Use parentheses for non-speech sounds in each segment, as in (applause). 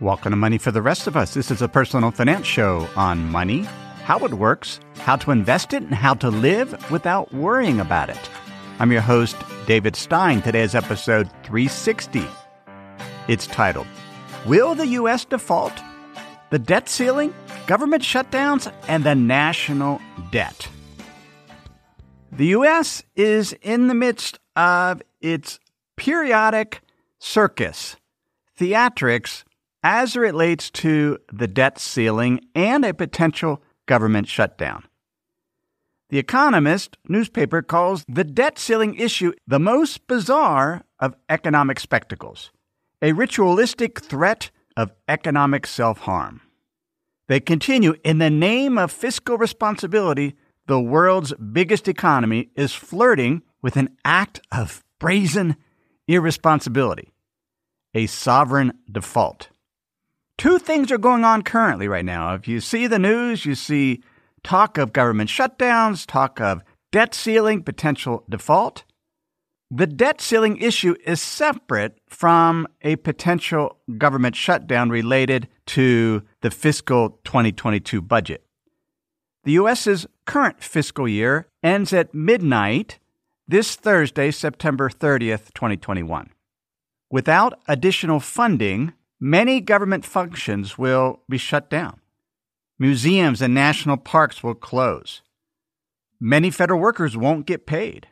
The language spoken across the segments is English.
Welcome to Money for the Rest of Us. This is a personal finance show on money, how it works, how to invest it, and how to live without worrying about it. I'm your host, David Stein. Today's episode 360. It's titled, Will the U.S. Default? The Debt Ceiling, Government Shutdowns, and the National Debt. The U.S. is in the midst of its periodic circus, theatrics, as it relates to the debt ceiling and a potential government shutdown. The Economist newspaper calls the debt ceiling issue the most bizarre of economic spectacles, a ritualistic threat of economic self harm. They continue in the name of fiscal responsibility the world's biggest economy is flirting with an act of brazen irresponsibility, a sovereign default. Two things are going on currently right now. If you see the news, you see talk of government shutdowns, talk of debt ceiling, potential default. The debt ceiling issue is separate from a potential government shutdown related to the fiscal 2022 budget. The U.S.'s current fiscal year ends at midnight this Thursday, September 30th, 2021. Without additional funding, many government functions will be shut down. Museums and national parks will close. Many federal workers won't get paid,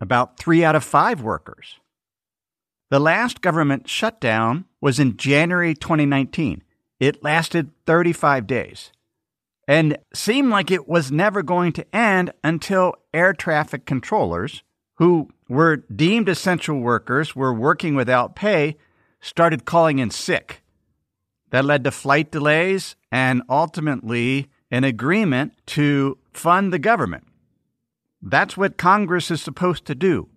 about three out of five workers. The last government shutdown was in January 2019. It lasted 35 days and seemed like it was never going to end until air traffic controllers, who were deemed essential workers, were working without pay, started calling in sick. That led to flight delays and ultimately an agreement to fund the government. That's what Congress is supposed to do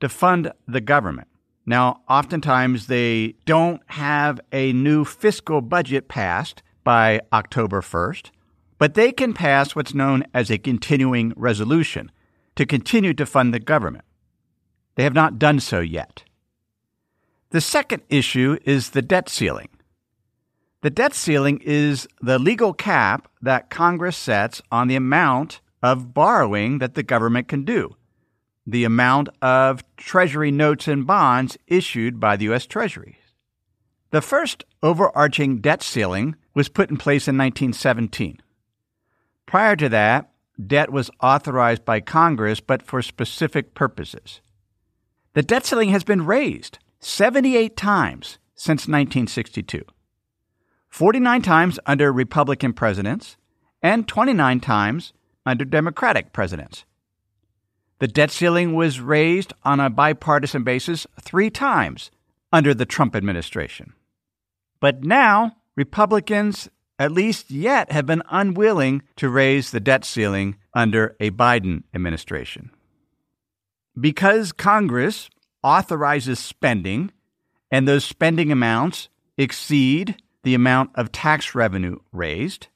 to fund the government. Now, oftentimes they don't have a new fiscal budget passed by October 1st but they can pass what's known as a continuing resolution to continue to fund the government. They have not done so yet. The second issue is the debt ceiling. The debt ceiling is the legal cap that Congress sets on the amount of borrowing that the government can do, the amount of Treasury notes and bonds issued by the U.S. Treasury. The first overarching debt ceiling was put in place in 1917. Prior to that, debt was authorized by Congress, but for specific purposes. The debt ceiling has been raised 78 times since 1962, 49 times under Republican presidents, and 29 times under Democratic presidents. The debt ceiling was raised on a bipartisan basis three times under the Trump administration. But now, Republicans at least yet, have been unwilling to raise the debt ceiling under a Biden administration. Because Congress authorizes spending, and those spending amounts exceed the amount of tax revenue raised,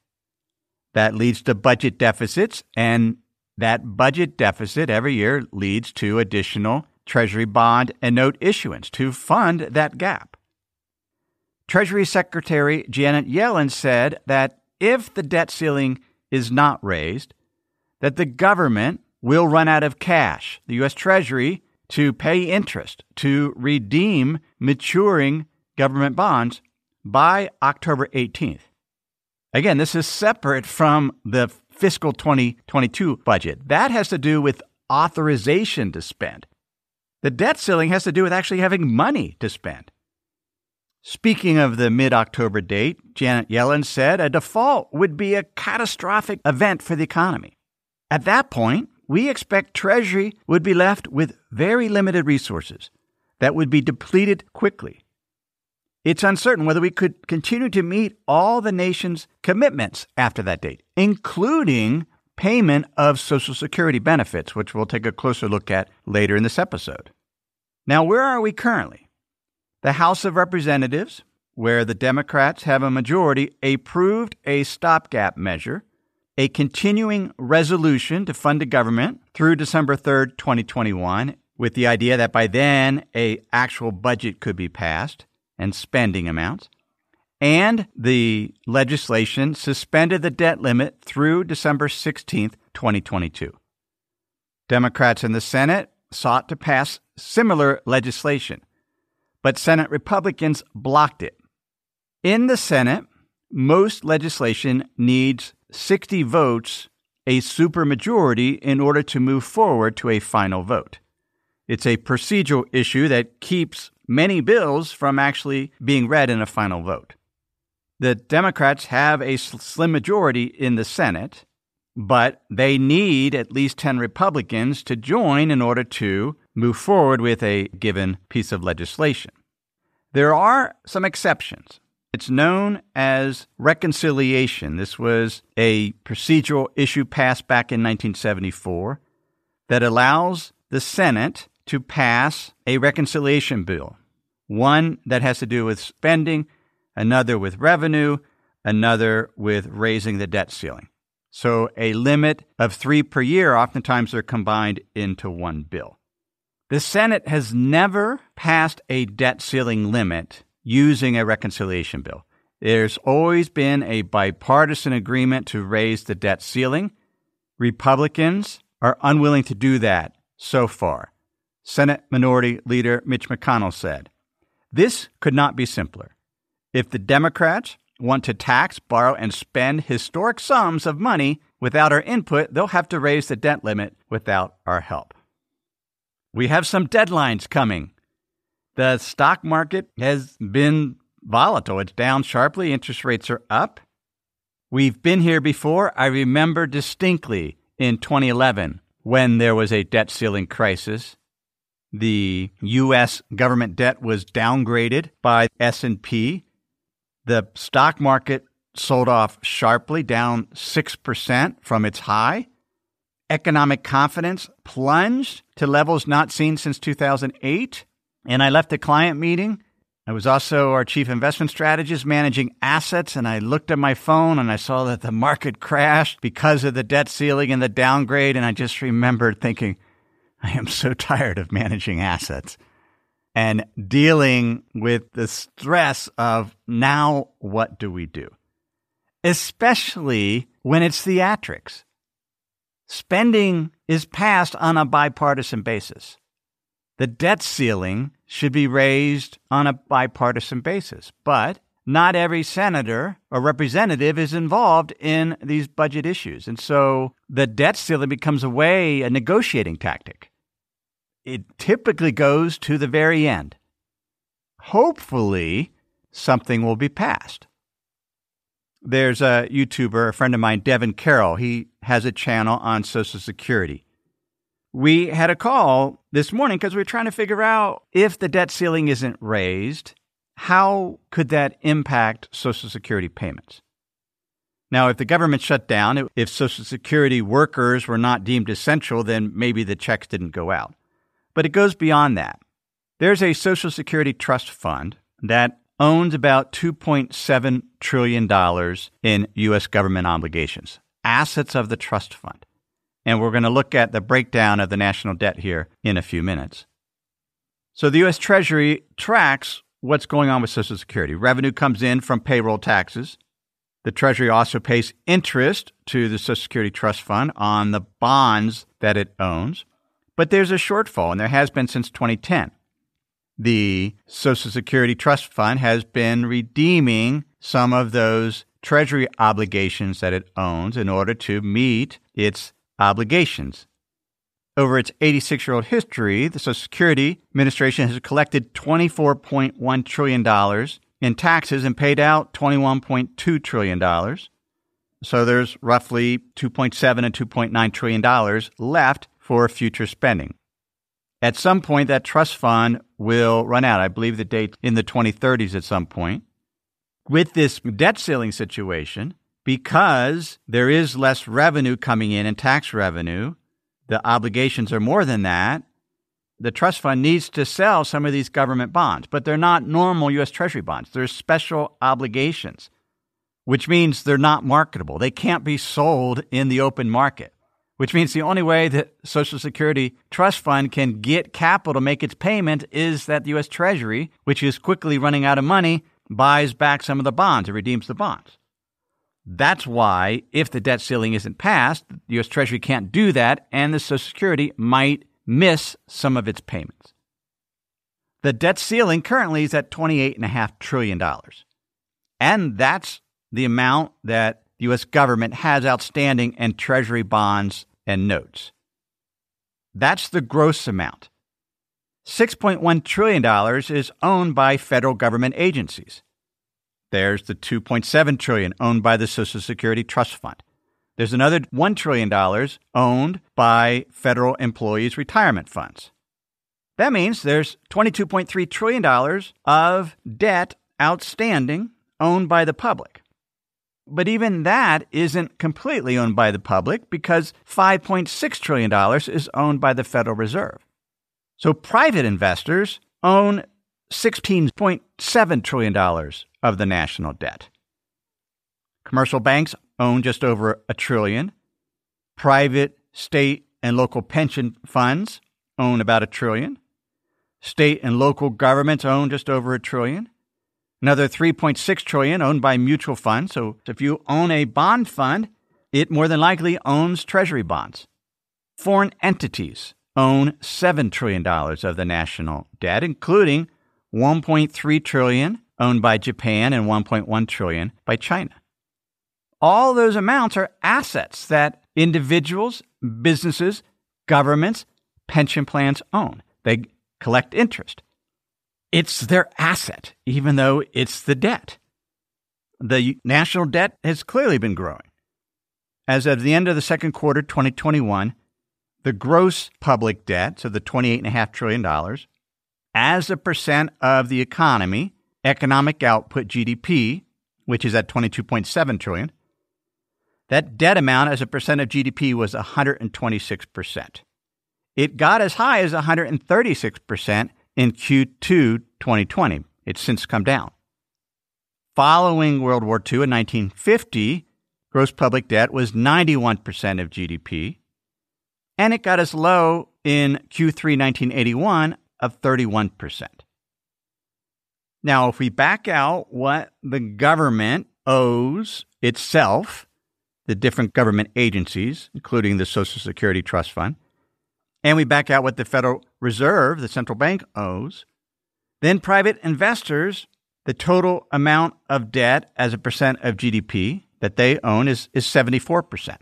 that leads to budget deficits, and that budget deficit every year leads to additional Treasury bond and note issuance to fund that gap. Treasury Secretary Janet Yellen said that if the debt ceiling is not raised, that the government will run out of cash, the U.S. Treasury, to pay interest, to redeem maturing government bonds by October 18th. Again, this is separate from the fiscal 2022 budget. That has to do with authorization to spend. The debt ceiling has to do with actually having money to spend. Speaking of the mid October date, Janet Yellen said a default would be a catastrophic event for the economy. At that point, we expect Treasury would be left with very limited resources that would be depleted quickly. it's uncertain whether we could continue to meet all the nation's commitments after that date, including payment of Social Security benefits, which we'll take a closer look at later in this episode. Now, where are we currently? The House of Representatives, where the Democrats have a majority, approved a stopgap measure, a continuing resolution to fund the government through December 3rd, 2021, with the idea that by then a actual budget could be passed and spending amounts. And the legislation suspended the debt limit through December 16th, 2022. Democrats in the Senate sought to pass similar legislation, but Senate Republicans blocked it. In the Senate, most legislation needs 60 votes, a supermajority, in order to move forward to a final vote. It's a procedural issue that keeps many bills from actually being read in a final vote. The Democrats have a slim majority in the Senate, but they need at least 10 Republicans to join in order to move forward with a given piece of legislation. There are some exceptions. It's known as reconciliation. This was a procedural issue passed back in 1974 that allows the Senate to pass a reconciliation bill. One that has to do with spending, another with revenue, another with raising the debt ceiling. So a limit of three per year oftentimes they're combined into one bill. The Senate has never passed a debt ceiling limit using a reconciliation bill. There's always been a bipartisan agreement to raise the debt ceiling. Republicans are unwilling to do that so far. Senate Minority Leader Mitch McConnell said, This could not be simpler. If the Democrats want to tax, borrow, and spend historic sums of money without our input, they'll have to raise the debt limit without our help. We have some deadlines coming. The stock market has been volatile. It's down sharply. Interest rates are up. We've been here before. I remember distinctly in 2011 when there was a debt ceiling crisis the US government debt was downgraded by S&P. The stock market sold off sharply, down 6% from its high. Economic confidence plunged to levels not seen since 2008. And I left a client meeting. I was also our chief investment strategist managing assets. And I looked at my phone and I saw that the market crashed because of the debt ceiling and the downgrade. And I just remembered thinking, I am so tired of managing assets and dealing with the stress of now what do we do? Especially when it's theatrics. Spending is passed on a bipartisan basis. The debt ceiling should be raised on a bipartisan basis, but not every senator or representative is involved in these budget issues. And so the debt ceiling becomes a way, a negotiating tactic it typically goes to the very end. Hopefully, something will be passed. There's a YouTuber, a friend of mine, Devin Carroll. He has a channel on Social Security. We had a call this morning because we are trying to figure out if the debt ceiling isn't raised, how could that impact Social Security payments? Now, if the government shut down, if Social Security workers were not deemed essential, then maybe the checks didn't go out. But it goes beyond that. There's a Social Security trust fund that owns about $2.7 trillion in U.S. government obligations, assets of the trust fund. And we're going to look at the breakdown of the national debt here in a few minutes. So the U.S. Treasury tracks what's going on with Social Security. Revenue comes in from payroll taxes. The Treasury also pays interest to the Social Security Trust Fund on the bonds that it owns. But there's a shortfall, and there has been since 2010. The Social Security Trust Fund has been redeeming some of those Treasury obligations that it owns in order to meet its obligations. Over its 86 year old history, the Social Security Administration has collected $24.1 trillion in taxes and paid out $21.2 trillion. So there's roughly $2.7 and $2.9 trillion left for future spending. At some point, that trust fund will run out. I believe the date in the 2030s at some point. With this debt ceiling situation, because there is less revenue coming in and tax revenue, the obligations are more than that. The trust fund needs to sell some of these government bonds, but they're not normal U.S. Treasury bonds. They're special obligations, which means they're not marketable. They can't be sold in the open market which means the only way that Social Security Trust Fund can get capital to make its payment is that the U.S. Treasury, which is quickly running out of money, buys back some of the bonds and redeems the bonds. That's why, if the debt ceiling isn't passed, the U.S. Treasury can't do that, and the Social Security might miss some of its payments. The debt ceiling currently is at $28.5 trillion. And that's the amount that the U.S. government has outstanding in Treasury bonds and notes. That's the gross amount. $6.1 trillion is owned by federal government agencies. There's the 2.7 trillion owned by the Social Security Trust Fund. There's another $1 trillion owned by federal employees' retirement funds. That means there's $22.3 trillion of debt outstanding owned by the public. But even that isn't completely owned by the public because $5.6 trillion is owned by the Federal Reserve. So private investors own $16.7 trillion of the national debt. Commercial banks own just over a trillion. Private, state, and local pension funds own about a trillion. State and local governments own just over a trillion. Another 3.6 trillion owned by mutual funds. So if you own a bond fund, it more than likely owns treasury bonds. Foreign entities own $7 trillion of the national debt, including 1.3 trillion owned by Japan and 1.1 trillion by China. All those amounts are assets that individuals, businesses, governments, pension plans own. They collect interest. It's their asset, even though it's the debt. The national debt has clearly been growing. As of the end of the second quarter 2021, the gross public debt, so the $28.5 trillion, as a percent of the economy, economic output GDP, which is at 22.7 trillion, that debt amount as a percent of GDP was 126%. It got as high as 136% in Q2 2020. It's since come down. Following World War II in 1950, gross public debt was 91% of GDP, and it got as low in Q3 1981 of 31%. Now, if we back out what the government owes itself, the different government agencies, including the Social Security Trust Fund, and we back out what the Federal Reserve, the central bank, owes, then private investors, the total amount of debt as a percent of GDP that they own is, is 74%.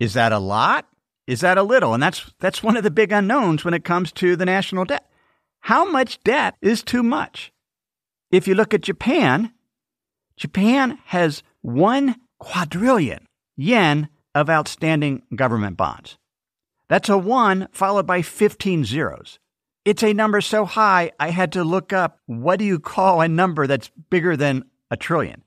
Is that a lot? Is that a little? And that's, that's one of the big unknowns when it comes to the national debt. How much debt is too much? If you look at Japan, Japan has one quadrillion yen of outstanding government bonds. That's a 1 followed by 15 zeros. It's a number so high, I had to look up what do you call a number that's bigger than a trillion?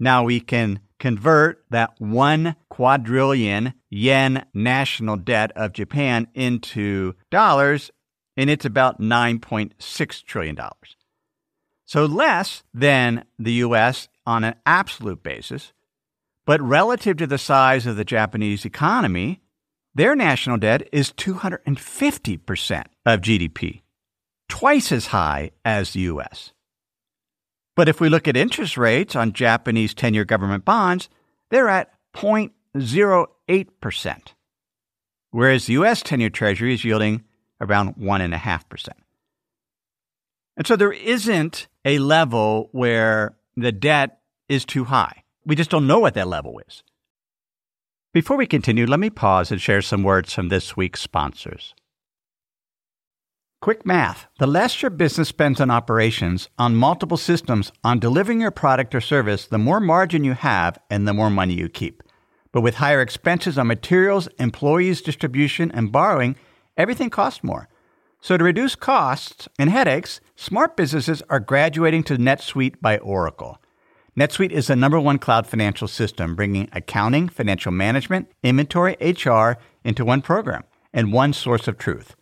Now we can convert that 1 quadrillion yen national debt of Japan into dollars, and it's about $9.6 trillion. So less than the US on an absolute basis, but relative to the size of the Japanese economy, their national debt is 250% of GDP, twice as high as the US. But if we look at interest rates on Japanese 10 year government bonds, they're at 0.08%, whereas the US 10 year Treasury is yielding around 1.5%. And so there isn't a level where the debt is too high. We just don't know what that level is. Before we continue, let me pause and share some words from this week's sponsors. Quick math. The less your business spends on operations, on multiple systems, on delivering your product or service, the more margin you have and the more money you keep. But with higher expenses on materials, employees, distribution, and borrowing, everything costs more. So, to reduce costs and headaches, smart businesses are graduating to NetSuite by Oracle. NetSuite is the number one cloud financial system, bringing accounting, financial management, inventory, HR into one program and one source of truth.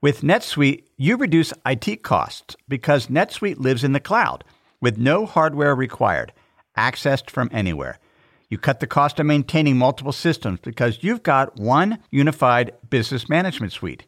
With NetSuite, you reduce IT costs because NetSuite lives in the cloud with no hardware required, accessed from anywhere. You cut the cost of maintaining multiple systems because you've got one unified business management suite.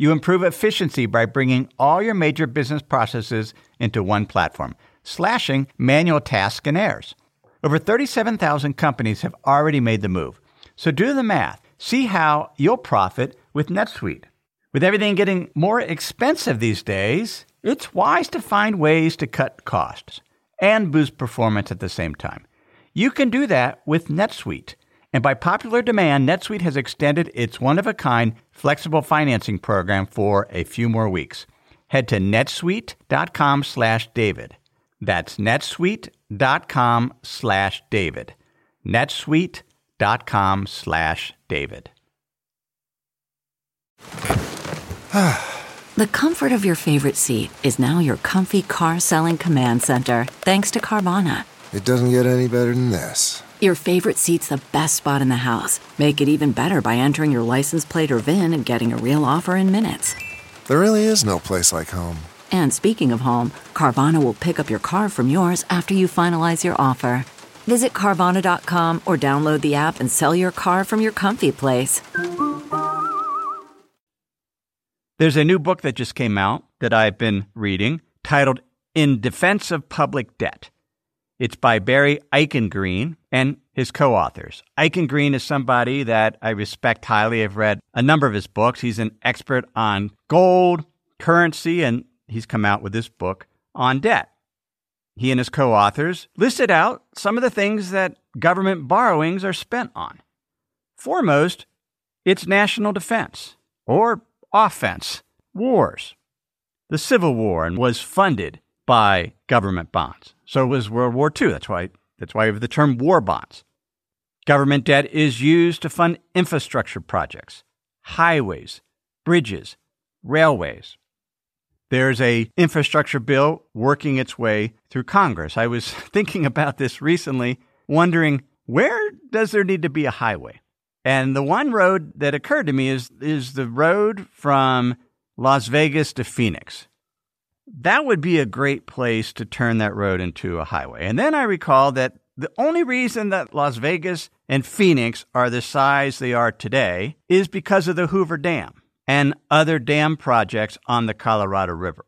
You improve efficiency by bringing all your major business processes into one platform, slashing manual tasks and errors. Over 37,000 companies have already made the move. So do the math. See how you'll profit with NetSuite. With everything getting more expensive these days, it's wise to find ways to cut costs and boost performance at the same time. You can do that with NetSuite. And by popular demand, NetSuite has extended its one of a kind flexible financing program for a few more weeks. Head to netsuite.com slash David. That's netsuite.com slash David. netsuite.com slash David. (sighs) The comfort of your favorite seat is now your comfy car selling command center, thanks to Carvana. It doesn't get any better than this. Your favorite seat's the best spot in the house. Make it even better by entering your license plate or VIN and getting a real offer in minutes. There really is no place like home. And speaking of home, Carvana will pick up your car from yours after you finalize your offer. Visit Carvana.com or download the app and sell your car from your comfy place. There's a new book that just came out that I've been reading titled In Defense of Public Debt. It's by Barry Eichengreen and his co authors. Eichengreen is somebody that I respect highly. I've read a number of his books. He's an expert on gold, currency, and he's come out with this book on debt. He and his co authors listed out some of the things that government borrowings are spent on. Foremost, it's national defense or offense, wars. The Civil War was funded by government bonds. So was World War II. That's why that's why we have the term war bonds. Government debt is used to fund infrastructure projects, highways, bridges, railways. There's a infrastructure bill working its way through Congress. I was (laughs) thinking about this recently, wondering where does there need to be a highway? And the one road that occurred to me is is the road from Las Vegas to Phoenix that would be a great place to turn that road into a highway. And then I recall that the only reason that Las Vegas and Phoenix are the size they are today is because of the Hoover Dam and other dam projects on the Colorado River.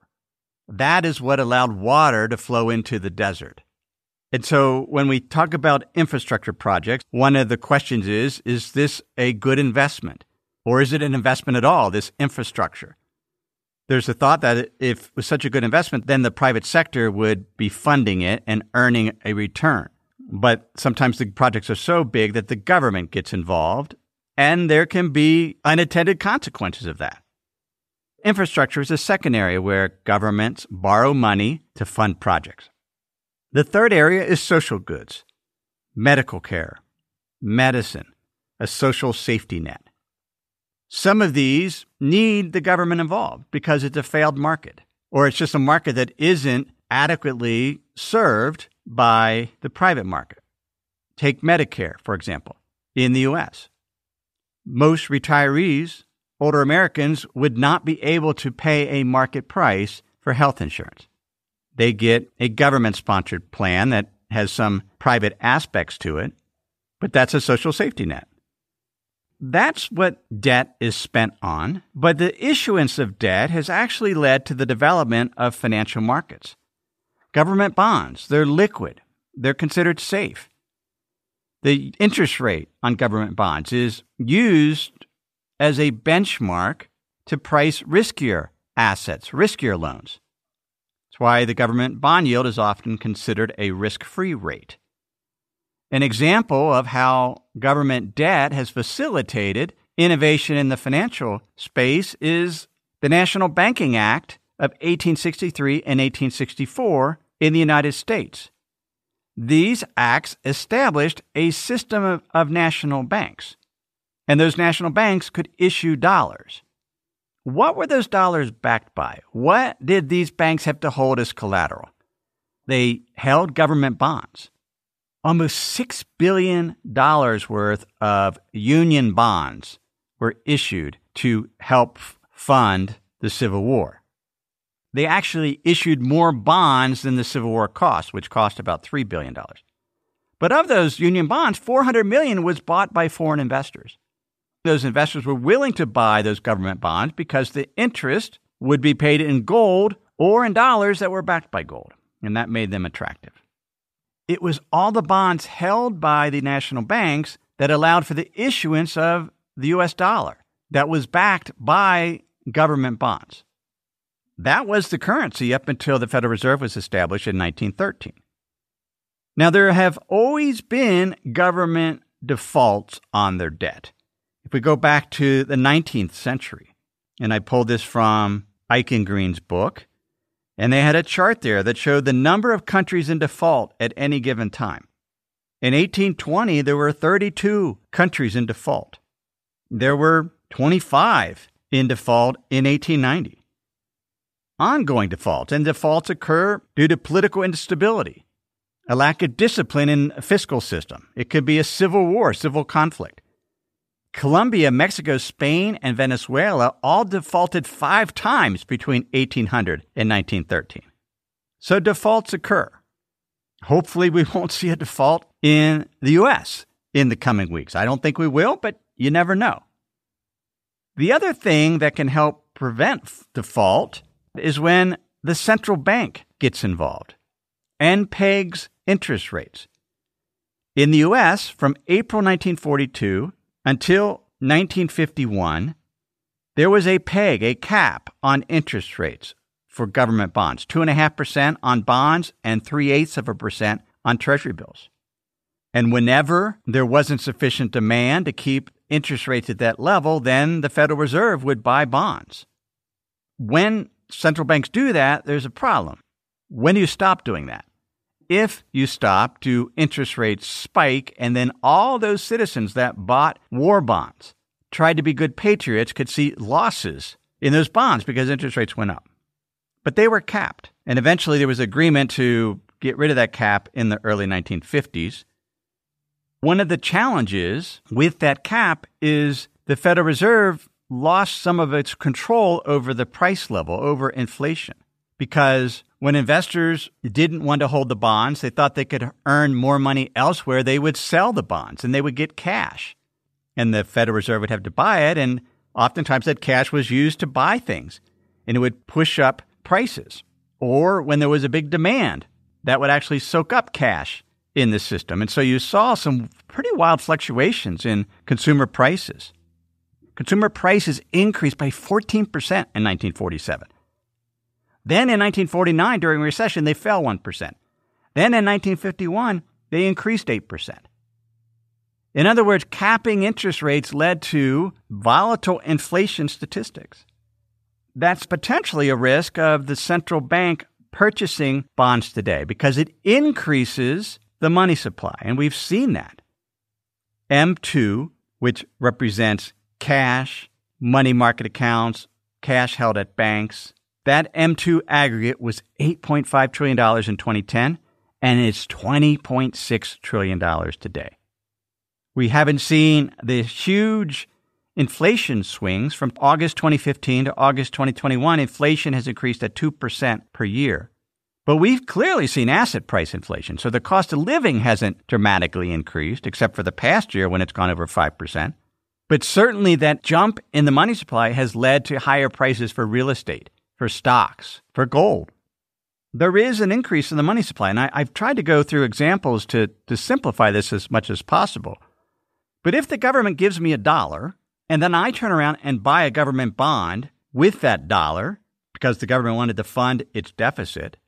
That is what allowed water to flow into the desert. And so when we talk about infrastructure projects, one of the questions is is this a good investment? Or is it an investment at all, this infrastructure? There's a thought that if it was such a good investment, then the private sector would be funding it and earning a return. But sometimes the projects are so big that the government gets involved, and there can be unintended consequences of that. Infrastructure is a second area where governments borrow money to fund projects. The third area is social goods, medical care, medicine, a social safety net. Some of these need the government involved because it's a failed market, or it's just a market that isn't adequately served by the private market. Take Medicare, for example, in the US. Most retirees, older Americans, would not be able to pay a market price for health insurance. They get a government sponsored plan that has some private aspects to it, but that's a social safety net. That's what debt is spent on, but the issuance of debt has actually led to the development of financial markets. Government bonds, they're liquid, they're considered safe. The interest rate on government bonds is used as a benchmark to price riskier assets, riskier loans. That's why the government bond yield is often considered a risk free rate. An example of how government debt has facilitated innovation in the financial space is the National Banking Act of 1863 and 1864 in the United States. These acts established a system of, of, national banks, and those national banks could issue dollars. what were those dollars backed by? What did these banks have to hold as collateral? They held government bonds. Almost $6 billion worth of union bonds were issued to help fund the Civil War. They actually issued more bonds than the Civil War cost, which cost about $3 billion. But of those union bonds, 400 million was bought by foreign investors. Those investors were willing to buy those government bonds because the interest would be paid in gold or in dollars that were backed by gold, and that made them attractive. It was all the bonds held by the national banks that allowed for the issuance of the US dollar that was backed by government bonds. That was the currency up until the Federal Reserve was established in 1913. Now, there have always been government defaults on their debt. If we go back to the 19th century, and I pulled this from Eichengreen's book, and they had a chart there that showed the number of countries in default at any given time. In 1820, there were 32 countries in default. There were 25 in default in 1890 ongoing defaults, and defaults occur due to political instability, a lack of discipline in a fiscal system. It could be a civil war, civil conflict. Colombia, Mexico, Spain, and Venezuela all defaulted five times between 1800 and 1913. So defaults occur. Hopefully, we (laughs) won't see a default in the U.S. in the coming weeks. I don't think we will, but you never know. The other thing that can help prevent default is when the central bank gets involved and pegs interest rates. In the US, from April 1942 until 1951, there was a peg, a cap on interest rates for government bonds 2.5% on bonds and 3 eighths of a percent on treasury bills. And whenever there wasn't sufficient demand to keep interest rates at that level, then the Federal Reserve would buy bonds. When central banks do that, there's a problem. When do you stop doing that? If you stop, do interest rates spike, and then all those citizens that bought war bonds, tried to be good patriots, could see losses in those bonds because interest rates went up. But they were capped. And eventually there was agreement to get rid of that cap in the early 1950s. One of the challenges with that cap is the Federal Reserve lost some of its control over the price level, over inflation. Because when investors didn't want to hold the bonds, they thought they could earn more money elsewhere, they would sell the bonds and they would get cash. And the Federal Reserve would have to buy it. And oftentimes that cash was used to buy things and it would push up prices. Or when there was a big demand, that would actually soak up cash in the system. And so you saw some pretty wild fluctuations in consumer prices. Consumer prices increased by 14% in 1947. Then in 1949, during recession, they fell 1%. Then in 1951, they increased 8%. In other words, capping interest rates led to volatile inflation statistics. That's potentially a risk of the central bank purchasing bonds today because it increases the money supply. And we've seen that. M2, which represents cash, money market accounts, cash held at banks. That M2 aggregate was $8.5 trillion in 2010, and it's $20.6 trillion today. We haven't seen the huge inflation swings from August 2015 to August 2021. Inflation has increased at 2% per year. But we've clearly seen asset price inflation. So the cost of living hasn't dramatically increased, except for the past year when it's gone over 5%. But certainly that jump in the money supply has led to higher prices for real estate, for stocks, for gold. There is an increase in the money supply, and I, have tried to go through examples to, to simplify this as much as possible. But if the government gives me a dollar, and then I turn around and buy a government bond with that dollar, because the government wanted to fund its deficit,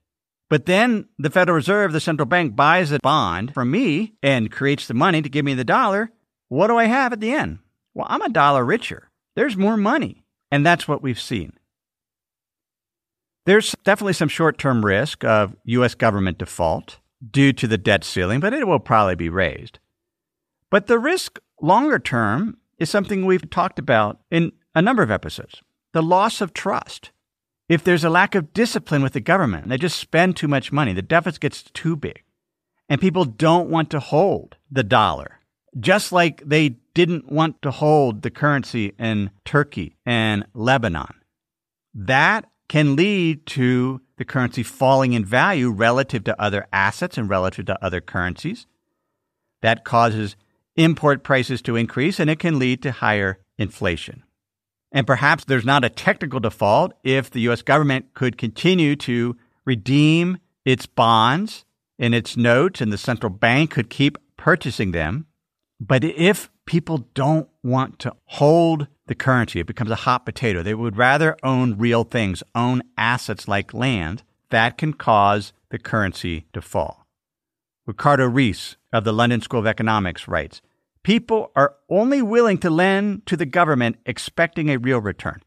but then the Federal Reserve, the central bank, buys a bond from me and creates the money to give me the dollar, what do I have at the end? Well, I'm a dollar richer. There's more money. And that's what we've seen. There's definitely some short term risk of U.S. government default due to the debt ceiling, but it will probably be raised. But the risk longer term is something we've talked about in a number of episodes. the loss of trust. If there's a lack of discipline with the government, they just spend too much money, the deficit gets too big, and people don't want to hold the dollar, just like they didn't want to hold the currency in Turkey and Lebanon. That can lead to the currency falling in value relative to other assets and relative to other currencies. That causes import prices to increase and it can lead to higher inflation. And perhaps there's not a technical default if the US government could continue to redeem its bonds and its notes and the central bank could keep purchasing them. But if people don't want to hold the currency, it becomes a hot potato. They would rather own real things, own assets like land. That can cause the currency to fall. Ricardo Reis of the London School of Economics writes People are only willing to lend to the government expecting a real return.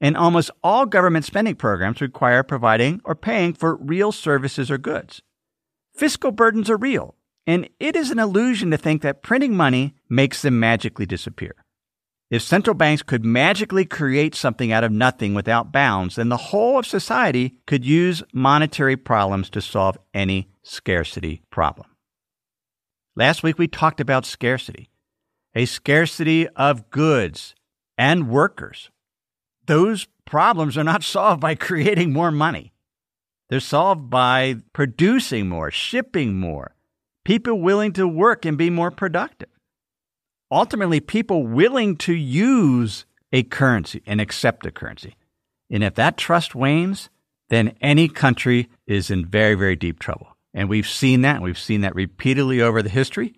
And almost all government spending programs require providing or paying for real services or goods. Fiscal burdens are real, and it is an illusion to think that printing money makes them magically disappear. If central banks could magically create something out of nothing without bounds, then the whole of society could use monetary problems to solve any scarcity problem. Last week we talked about scarcity, a scarcity of goods and workers. Those problems are not (laughs) solved by creating more money. They're solved by producing more, shipping more, people willing to work and be more productive. Ultimately, people willing to use a currency and accept a currency. And if that trust wanes, then any country is in very, very deep trouble. And we've seen that. We've seen that repeatedly over the history.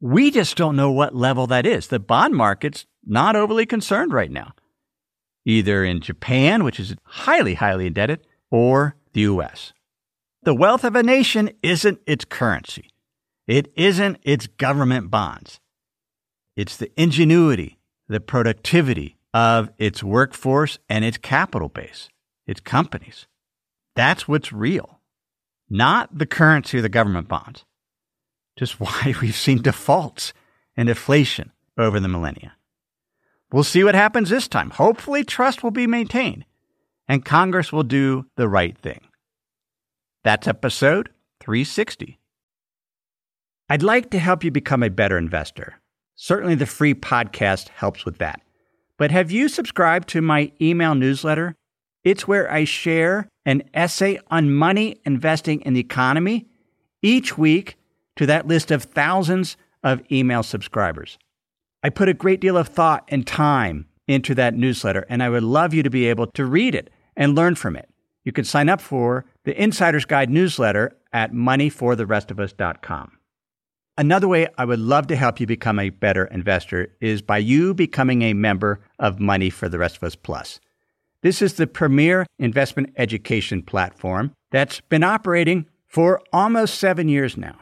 We just don't know what level that is. The bond market's not overly concerned right now, either in Japan, which is highly, highly indebted, or the US. The wealth of a nation isn't its currency. It isn't its government bonds. It's the ingenuity, the productivity of its workforce and its capital base, its companies. That's what's real not the currency of the government bonds. Just (laughs) why we've seen defaults and inflation over the millennia. We'll see what happens this time. Hopefully, trust will be maintained and Congress will do the right thing. That's episode 360. I'd like to help you become a better investor. Certainly, the free podcast helps with that. But have you subscribed to my email newsletter? It's where I share an essay on money, investing, in the economy each week to that list of thousands of email subscribers. I put a great deal of thought and time into that newsletter, and I would love you to be able to read it and learn from it. You can sign up for the Insider's Guide newsletter at moneyfortherestofus.com. Another way I would love to help you become a better investor is by you becoming a member of Money for the Rest of Us Plus. This is the premier investment education platform that's been operating for almost seven years now.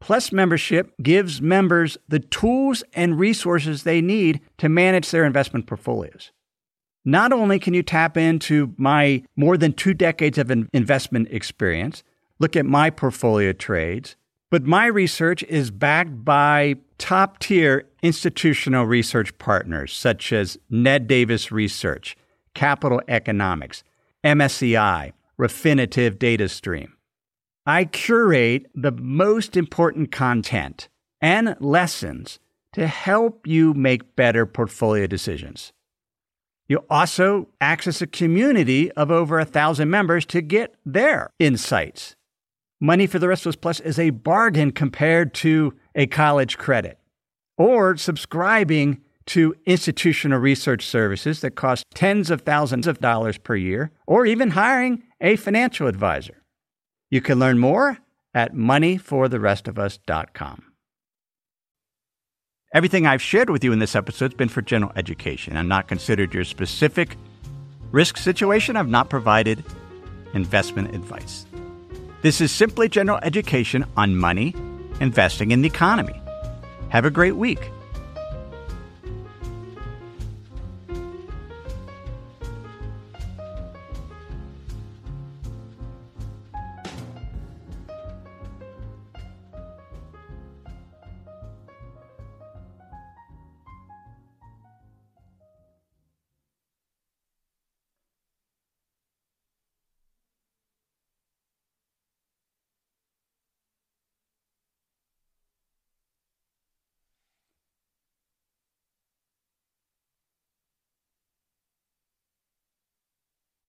Plus membership gives members the tools and resources they need to manage their investment portfolios. Not only can you tap into my more than two decades of investment experience, look at my portfolio trades, but my research is backed by top tier institutional research partners such as Ned Davis Research, Capital Economics, MSCI, Refinitiv Data Stream. I curate the most important content and lessons to help you make better portfolio decisions. You'll also access a community of over a thousand members to get their insights. Money for the Rest of Us Plus is a bargain compared to a college credit or subscribing to institutional research services that cost tens of thousands of dollars per year, or even hiring a financial advisor. You can learn more at moneyfortherestofus.com. Everything I've shared with you in this episode has been for general education and not considered your specific risk situation. I've not provided investment advice. This is simply general education on money, investing, in the economy. Have a great week.